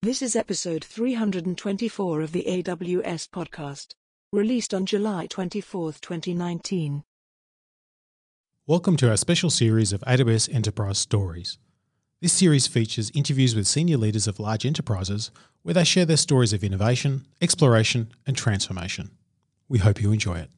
This is episode 324 of the AWS podcast, released on July 24, 2019. Welcome to our special series of AWS Enterprise Stories. This series features interviews with senior leaders of large enterprises where they share their stories of innovation, exploration, and transformation. We hope you enjoy it.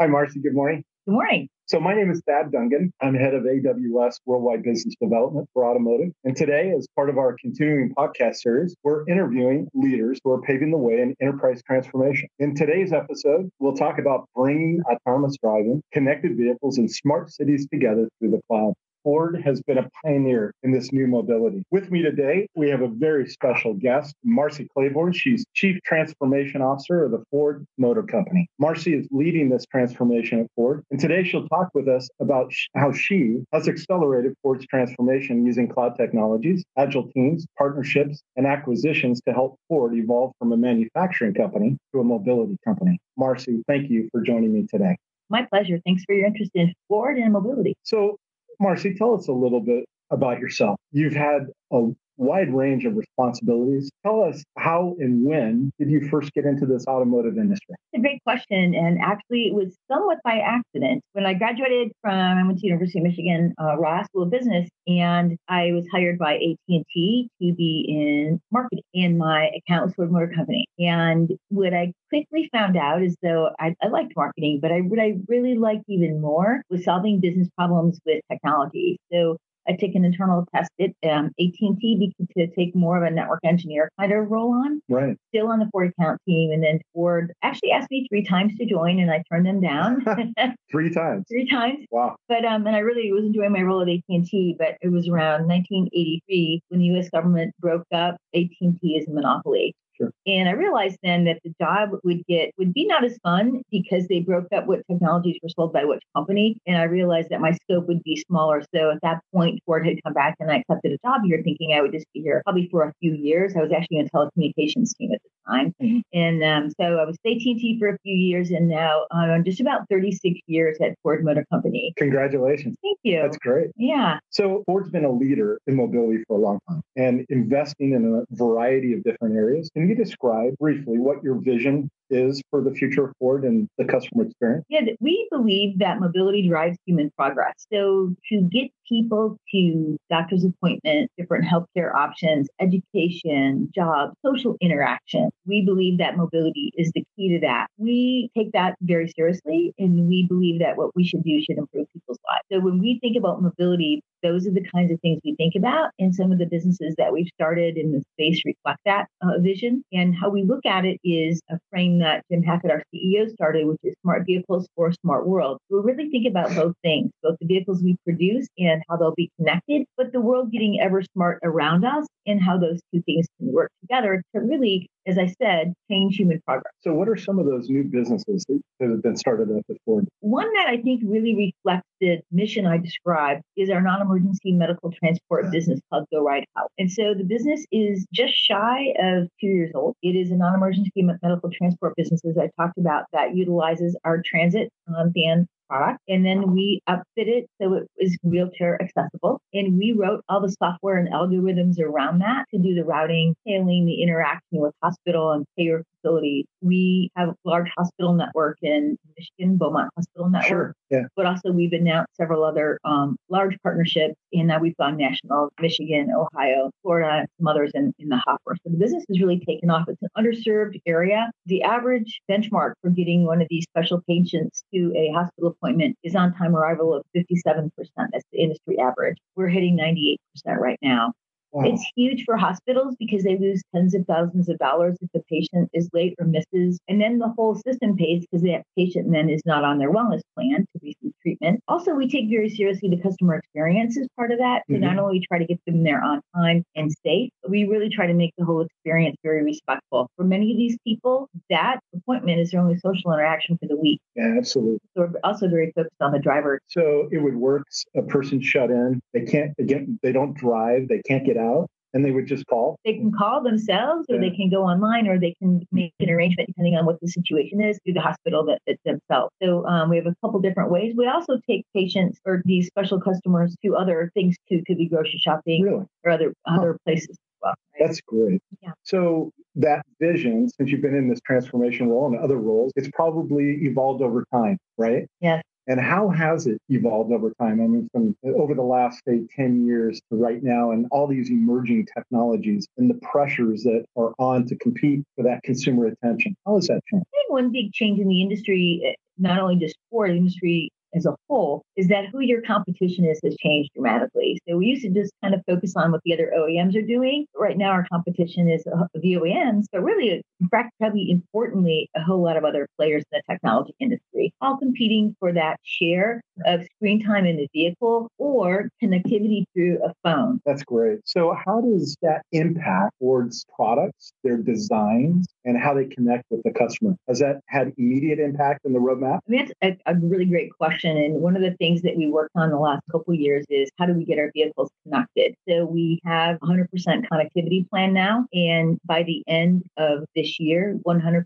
Hi, Marcy. Good morning. Good morning. So my name is Thad Dungan. I'm head of AWS Worldwide Business Development for Automotive. And today, as part of our continuing podcast series, we're interviewing leaders who are paving the way in enterprise transformation. In today's episode, we'll talk about bringing autonomous driving, connected vehicles, and smart cities together through the cloud. Ford has been a pioneer in this new mobility. With me today, we have a very special guest, Marcy Klevorn. She's Chief Transformation Officer of the Ford Motor Company. Marcy is leading this transformation at Ford, and today she'll talk with us about how she has accelerated Ford's transformation using cloud technologies, agile teams, partnerships, and acquisitions to help Ford evolve from a manufacturing company to a mobility company. Marcy, thank you for joining me today. My pleasure. Thanks for your interest in Ford and mobility. So, Marcy, tell us a little bit about yourself. You've had a wide range of responsibilities. Tell us how and when did you first get into this automotive industry? It's a great question. And actually, it was somewhat by accident. When I graduated from, I went to University of Michigan uh, Ross School of Business, and I was hired by AT&T to be in marketing. And my account was Ford Motor Company. And what I quickly found out is though I, I liked marketing, but I, what I really liked even more was solving business problems with technology. So I took an internal test at um, AT&T to take more of a network engineer kind of role on. Right. Still on the Ford account team, and then Ford actually asked me three times to join, and I turned them down. three times. three times. Wow. But um, and I really was enjoying my role at AT&T. But it was around 1983 when the U.S. government broke up AT&T as a monopoly. Sure. And I realized then that the job would get would be not as fun because they broke up what technologies were sold by which company. And I realized that my scope would be smaller. So at that point, Ford had come back and I accepted a job here, thinking I would just be here probably for a few years. I was actually in a telecommunications team at the time, and um, so I was at AT&T for a few years, and now I'm just about 36 years at Ford Motor Company. Congratulations! Thank you. That's great. Yeah. So Ford's been a leader in mobility for a long time and investing in a variety of different areas. Can you describe briefly what your vision is for the future of Ford and the customer experience? Yeah, we believe that mobility drives human progress. So to get people to doctor's appointments, different healthcare options, education, jobs, social interaction, we believe that mobility is the key to that. We take that very seriously and we believe that what we should do should improve people's lives. So when we think about mobility, those are the kinds of things we think about. And some of the businesses that we've started in the space reflect that uh, vision. And how we look at it is a frame that Jim Hackett, our CEO, started, which is smart vehicles for a smart world. We really think about both things, both the vehicles we produce and how they'll be connected, but the world getting ever smart around us and how those two things can work together to really as I said, change human progress. So, what are some of those new businesses that have been started up at Ford? One that I think really reflects the mission I described is our non emergency medical transport business called Go Ride Out. And so the business is just shy of two years old. It is a non emergency medical transport business, as I talked about, that utilizes our transit um, van product. And then we upfit it so it is wheelchair accessible. And we wrote all the software and algorithms around that to do the routing, tailing the interaction with hospital and payer facilities. We have a large hospital network in Michigan, Beaumont Hospital Network. Sure. Yeah. But also we've announced several other um, large partnerships and now we've gone national, Michigan, Ohio, Florida, some others in, in the hopper. So the business has really taken off. It's an underserved area. The average benchmark for getting one of these special patients to a hospital appointment is on time arrival of 57%. That's the industry average. We're hitting 98% right now. Wow. It's huge for hospitals because they lose tens of thousands of dollars if the patient is late or misses. And then the whole system pays because that patient then is not on their wellness plan to receive treatment. Also, we take very seriously the customer experience as part of that. So mm-hmm. not only try to get them there on time and safe, but we really try to make the whole experience very respectful. For many of these people, that appointment is their only social interaction for the week. Yeah, absolutely. So we're also very focused on the driver. So it would work a person shut in. They can't again, they don't drive, they can't get out and they would just call. They can call themselves, or yeah. they can go online, or they can make an arrangement depending on what the situation is through the hospital that fits themselves. So um, we have a couple different ways. We also take patients or these special customers to other things too. Could be grocery shopping really? or other other places. well. Right? That's great. Yeah. So that vision, since you've been in this transformation role and other roles, it's probably evolved over time, right? Yes. And how has it evolved over time? I mean, from over the last, say, 10 years to right now, and all these emerging technologies and the pressures that are on to compete for that consumer attention. How has that changed? I think one big change in the industry, eh, not only just for the industry as a whole is that who your competition is has changed dramatically. So we used to just kind of focus on what the other OEMs are doing. Right now, our competition is uh, the OEMs, but really, in fact, probably importantly, a whole lot of other players in the technology industry, all competing for that share of screen time in the vehicle or connectivity through a phone. That's great. So, how does that impact Ford's products, their designs, and how they connect with the customer? Has that had immediate impact in the roadmap? I mean, that's a, a really great question. And one of the things that we worked on the last couple years is how do we get our vehicles connected? So we have 100% connectivity plan now. And by the end of this year, 100%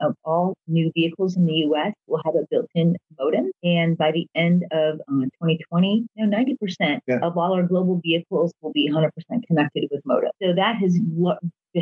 of all new vehicles in the US will have a built in modem. And by the end of uh, 2020, you know, 90% yeah. of all our global vehicles will be 100% connected with modem. So that has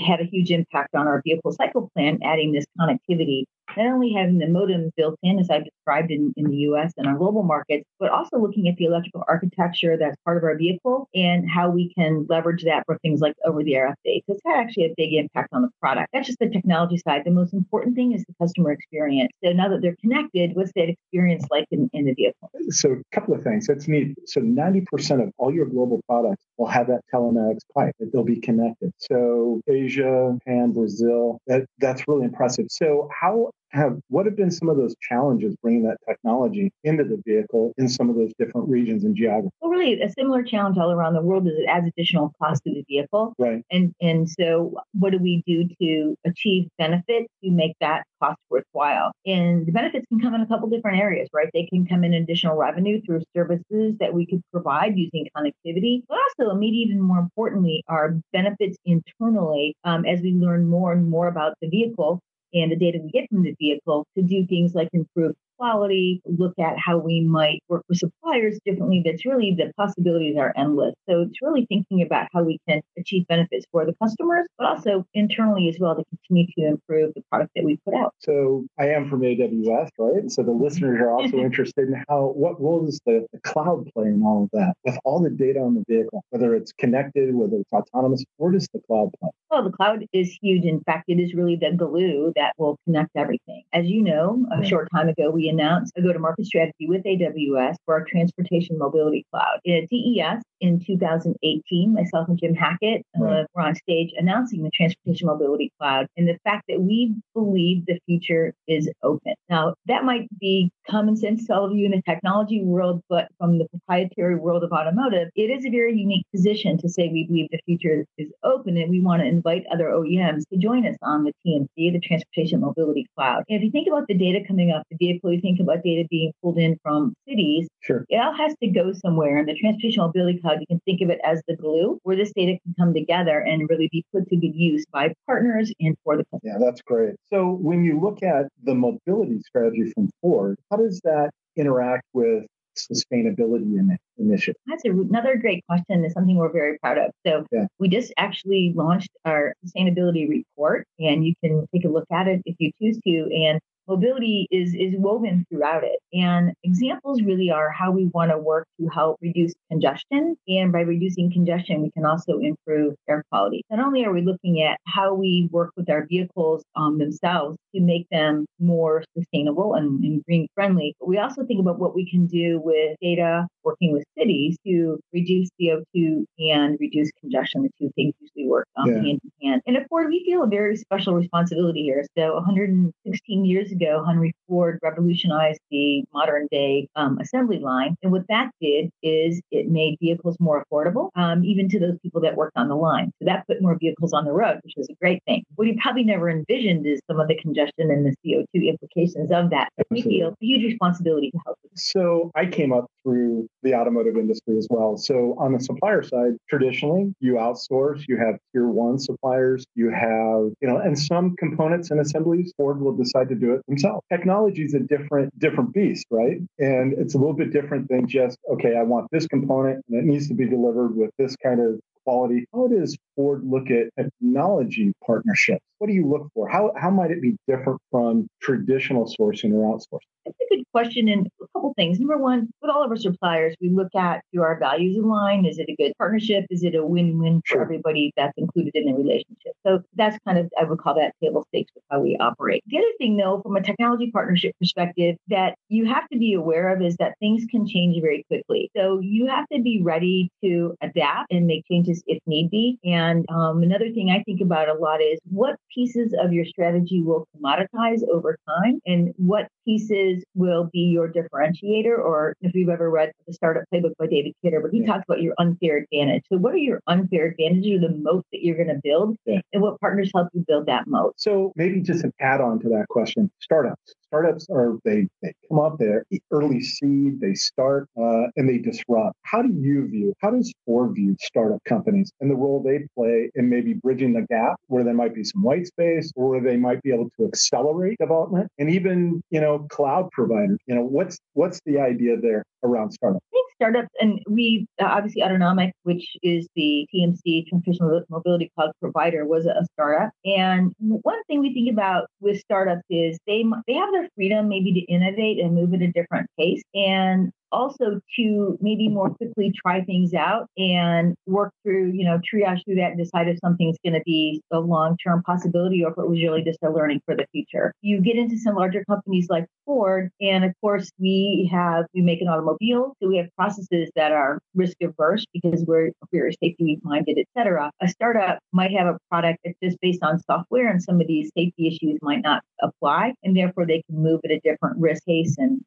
had a huge impact on our vehicle cycle plan, adding this connectivity not only having the modem built in, as I described in, in the US and our global markets, but also looking at the electrical architecture that's part of our vehicle and how we can leverage that for things like over the air updates. It's had actually a big impact on the product. That's just the technology side. The most important thing is the customer experience. So now that they're connected, what's that experience like in, in the vehicle? So a couple of things. That's neat. So 90% of all your global products will have that telematics pipe that they'll be connected. So Asia and Brazil, that, that's really impressive. So how have what have been some of those challenges bringing that technology into the vehicle in some of those different regions and geographies? Well, really, a similar challenge all around the world is it adds additional cost to the vehicle. Right. And and so, what do we do to achieve benefits to make that cost worthwhile? And the benefits can come in a couple different areas, right? They can come in additional revenue through services that we could provide using connectivity, but also, maybe even more importantly, are benefits internally um, as we learn more and more about the vehicle and the data we get from the vehicle to do things like improve quality, look at how we might work with suppliers differently. That's really the possibilities are endless. So it's really thinking about how we can achieve benefits for the customers, but also internally as well to continue to improve the product that we put out. So I am from AWS, right? So the mm-hmm. listeners are also interested in how what role does the, the cloud play in all of that with all the data on the vehicle, whether it's connected, whether it's autonomous, where does the cloud play? Well, the cloud is huge. In fact, it is really the glue that will connect everything. As you know, a short time ago, we announced a go to market strategy with AWS for our transportation mobility cloud. At CES in 2018, myself and Jim Hackett uh, were on stage announcing the transportation mobility cloud and the fact that we believe the future is open. Now, that might be common sense to all of you in the technology world, but from the proprietary world of automotive, it is a very unique position to say we believe the future is open and we want to invite other OEMs to join us on the TMC, the Transportation Mobility Cloud. And if you think about the data coming up, the vehicle, you think about data being pulled in from cities, sure. it all has to go somewhere. And the Transportation Mobility Cloud, you can think of it as the glue where this data can come together and really be put to good use by partners and for the customer. Yeah, that's great. So when you look at the mobility strategy from Ford, how does that interact with sustainability in initiative? That's another great question. It's something we're very proud of. So yeah. we just actually launched our sustainability report, and you can take a look at it if you choose to. And mobility is is woven throughout it. And examples really are how we want to work to help reduce congestion. And by reducing congestion we can also improve air quality. Not only are we looking at how we work with our vehicles um, themselves to make them more sustainable and, and green friendly but we also think about what we can do with data working with cities to reduce co2 and reduce congestion the two things usually work um, yeah. hand in hand and at ford we feel a very special responsibility here so 116 years ago, Henry Ford revolutionized the modern day um, assembly line. And what that did is it made vehicles more affordable, um, even to those people that worked on the line. So that put more vehicles on the road, which was a great thing. What you probably never envisioned is some of the congestion and the CO2 implications of that. We feel a huge responsibility to help. So I came up through the automotive industry as well. So on the supplier side, traditionally you outsource, you have tier one suppliers, you have, you know, and some components and assemblies, Ford will decide to do it themselves. Technology is a different, different beast, right? And it's a little bit different than just, okay, I want this component and it needs to be delivered with this kind of quality. How does Ford look at technology partnerships? What do you look for? How, how might it be different from traditional sourcing or outsourcing? That's a good question. And couple things. Number one, with all of our suppliers, we look at do our values align? Is it a good partnership? Is it a win win for everybody that's included in the relationship? So that's kind of, I would call that table stakes with how we operate. The other thing, though, from a technology partnership perspective, that you have to be aware of is that things can change very quickly. So you have to be ready to adapt and make changes if need be. And um, another thing I think about a lot is what pieces of your strategy will commoditize over time and what pieces will be your differentiator. Or if you've ever read the Startup Playbook by David Kidder, but he yeah. talks about your unfair advantage. So, what are your unfair advantages or the moat that you're going to build, yeah. and what partners help you build that moat? So, maybe just an add on to that question startups. Startups are, they, they come up, they're early seed, they start, uh, and they disrupt. How do you view, how does Ford view startup companies and the role they play in maybe bridging the gap where there might be some white space or where they might be able to accelerate development and even, you know, cloud providers? You know, what's what's the idea there around startups? Startups, and we uh, obviously Autonomic, which is the TMC Transitional Mobility Cloud provider, was a startup. And one thing we think about with startups is they they have their freedom maybe to innovate and move at a different pace. And also to maybe more quickly try things out and work through, you know, triage through that and decide if something's going to be a long term possibility or if it was really just a learning for the future. You get into some larger companies like Ford, and of course, we have, we make an automobile, so we have processes that are risk averse because we're very safety minded, et cetera. A startup might have a product that's just based on software, and some of these safety issues might not apply, and therefore they can move at a different risk case and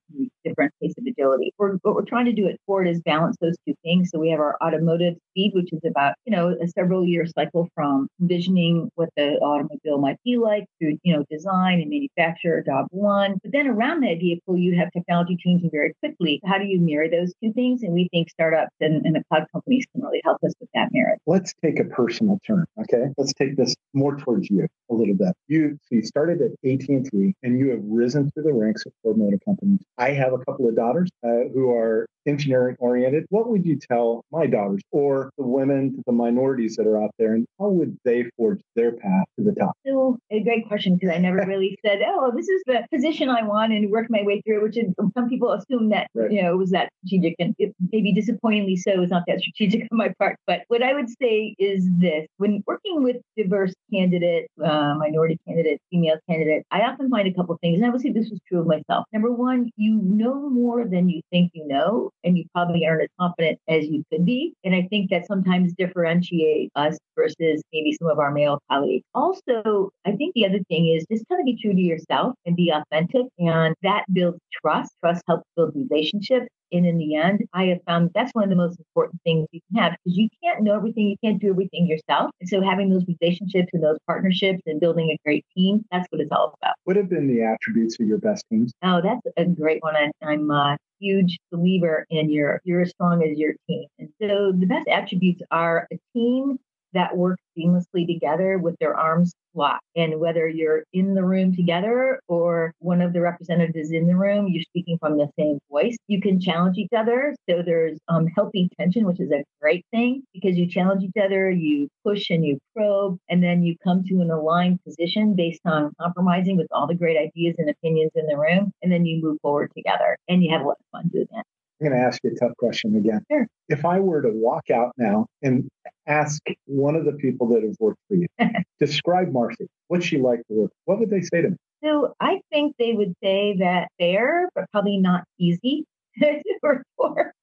different pace of agility. We're what we're trying to do at Ford is balance those two things. So we have our automotive speed, which is about, you know, a several year cycle from envisioning what the automobile might be like through, you know, design and manufacture, job one. But then around that vehicle, you have technology changing very quickly. How do you marry those two things? And we think startups and, and the cloud companies can really help us with that marriage. Let's take a personal turn. Okay. Let's take this more towards you a little bit. You, so you started at AT&T and you have risen through the ranks of Ford Motor Company. I have a couple of daughters uh, who are engineering oriented, what would you tell my daughters or the women, the minorities that are out there, and how would they forge their path to the top? So, a great question because I never really said, oh, this is the position I want and work my way through, it, which is, some people assume that, right. you know, it was that strategic and it, maybe disappointingly so, it's not that strategic on my part. But what I would say is this when working with diverse candidates, uh, minority candidates, female candidates, I often find a couple things, and I would say this was true of myself. Number one, you know more than you think you know and you probably aren't as confident as you could be. And I think that sometimes differentiates us versus maybe some of our male colleagues. Also, I think the other thing is just kind of be true to yourself and be authentic. And that builds trust. Trust helps build relationships. And in the end, I have found that's one of the most important things you can have because you can't know everything, you can't do everything yourself. And so having those relationships and those partnerships and building a great team, that's what it's all about. What have been the attributes of your best teams? Oh, that's a great one. I'm a huge believer in your you're as strong as your team. And so the best attributes are a team that work seamlessly together with their arms locked. And whether you're in the room together or one of the representatives in the room, you're speaking from the same voice. You can challenge each other. So there's um, healthy tension, which is a great thing because you challenge each other, you push and you probe, and then you come to an aligned position based on compromising with all the great ideas and opinions in the room. And then you move forward together and you have a lot of fun doing that. I'm going to ask you a tough question again. If I were to walk out now and ask one of the people that have worked for you, describe Marcy, what she like to work, what would they say to me? So I think they would say that fair, but probably not easy to work for.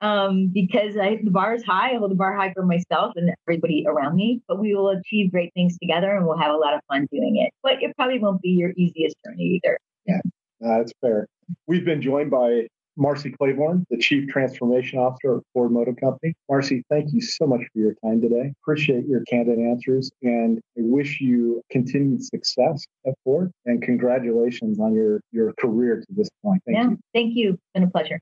Um, because I, the bar is high. I hold the bar high for myself and everybody around me, but we will achieve great things together and we'll have a lot of fun doing it. But it probably won't be your easiest journey either. Yeah, that's fair. We've been joined by Marcy Klevorn, the Chief Transformation Officer at Ford Motor Company. Marcy, thank you so much for your time today. Appreciate your candid answers, and I wish you continued success at Ford. And congratulations on your your career to this point. Thank yeah, you. Thank you. It's been a pleasure.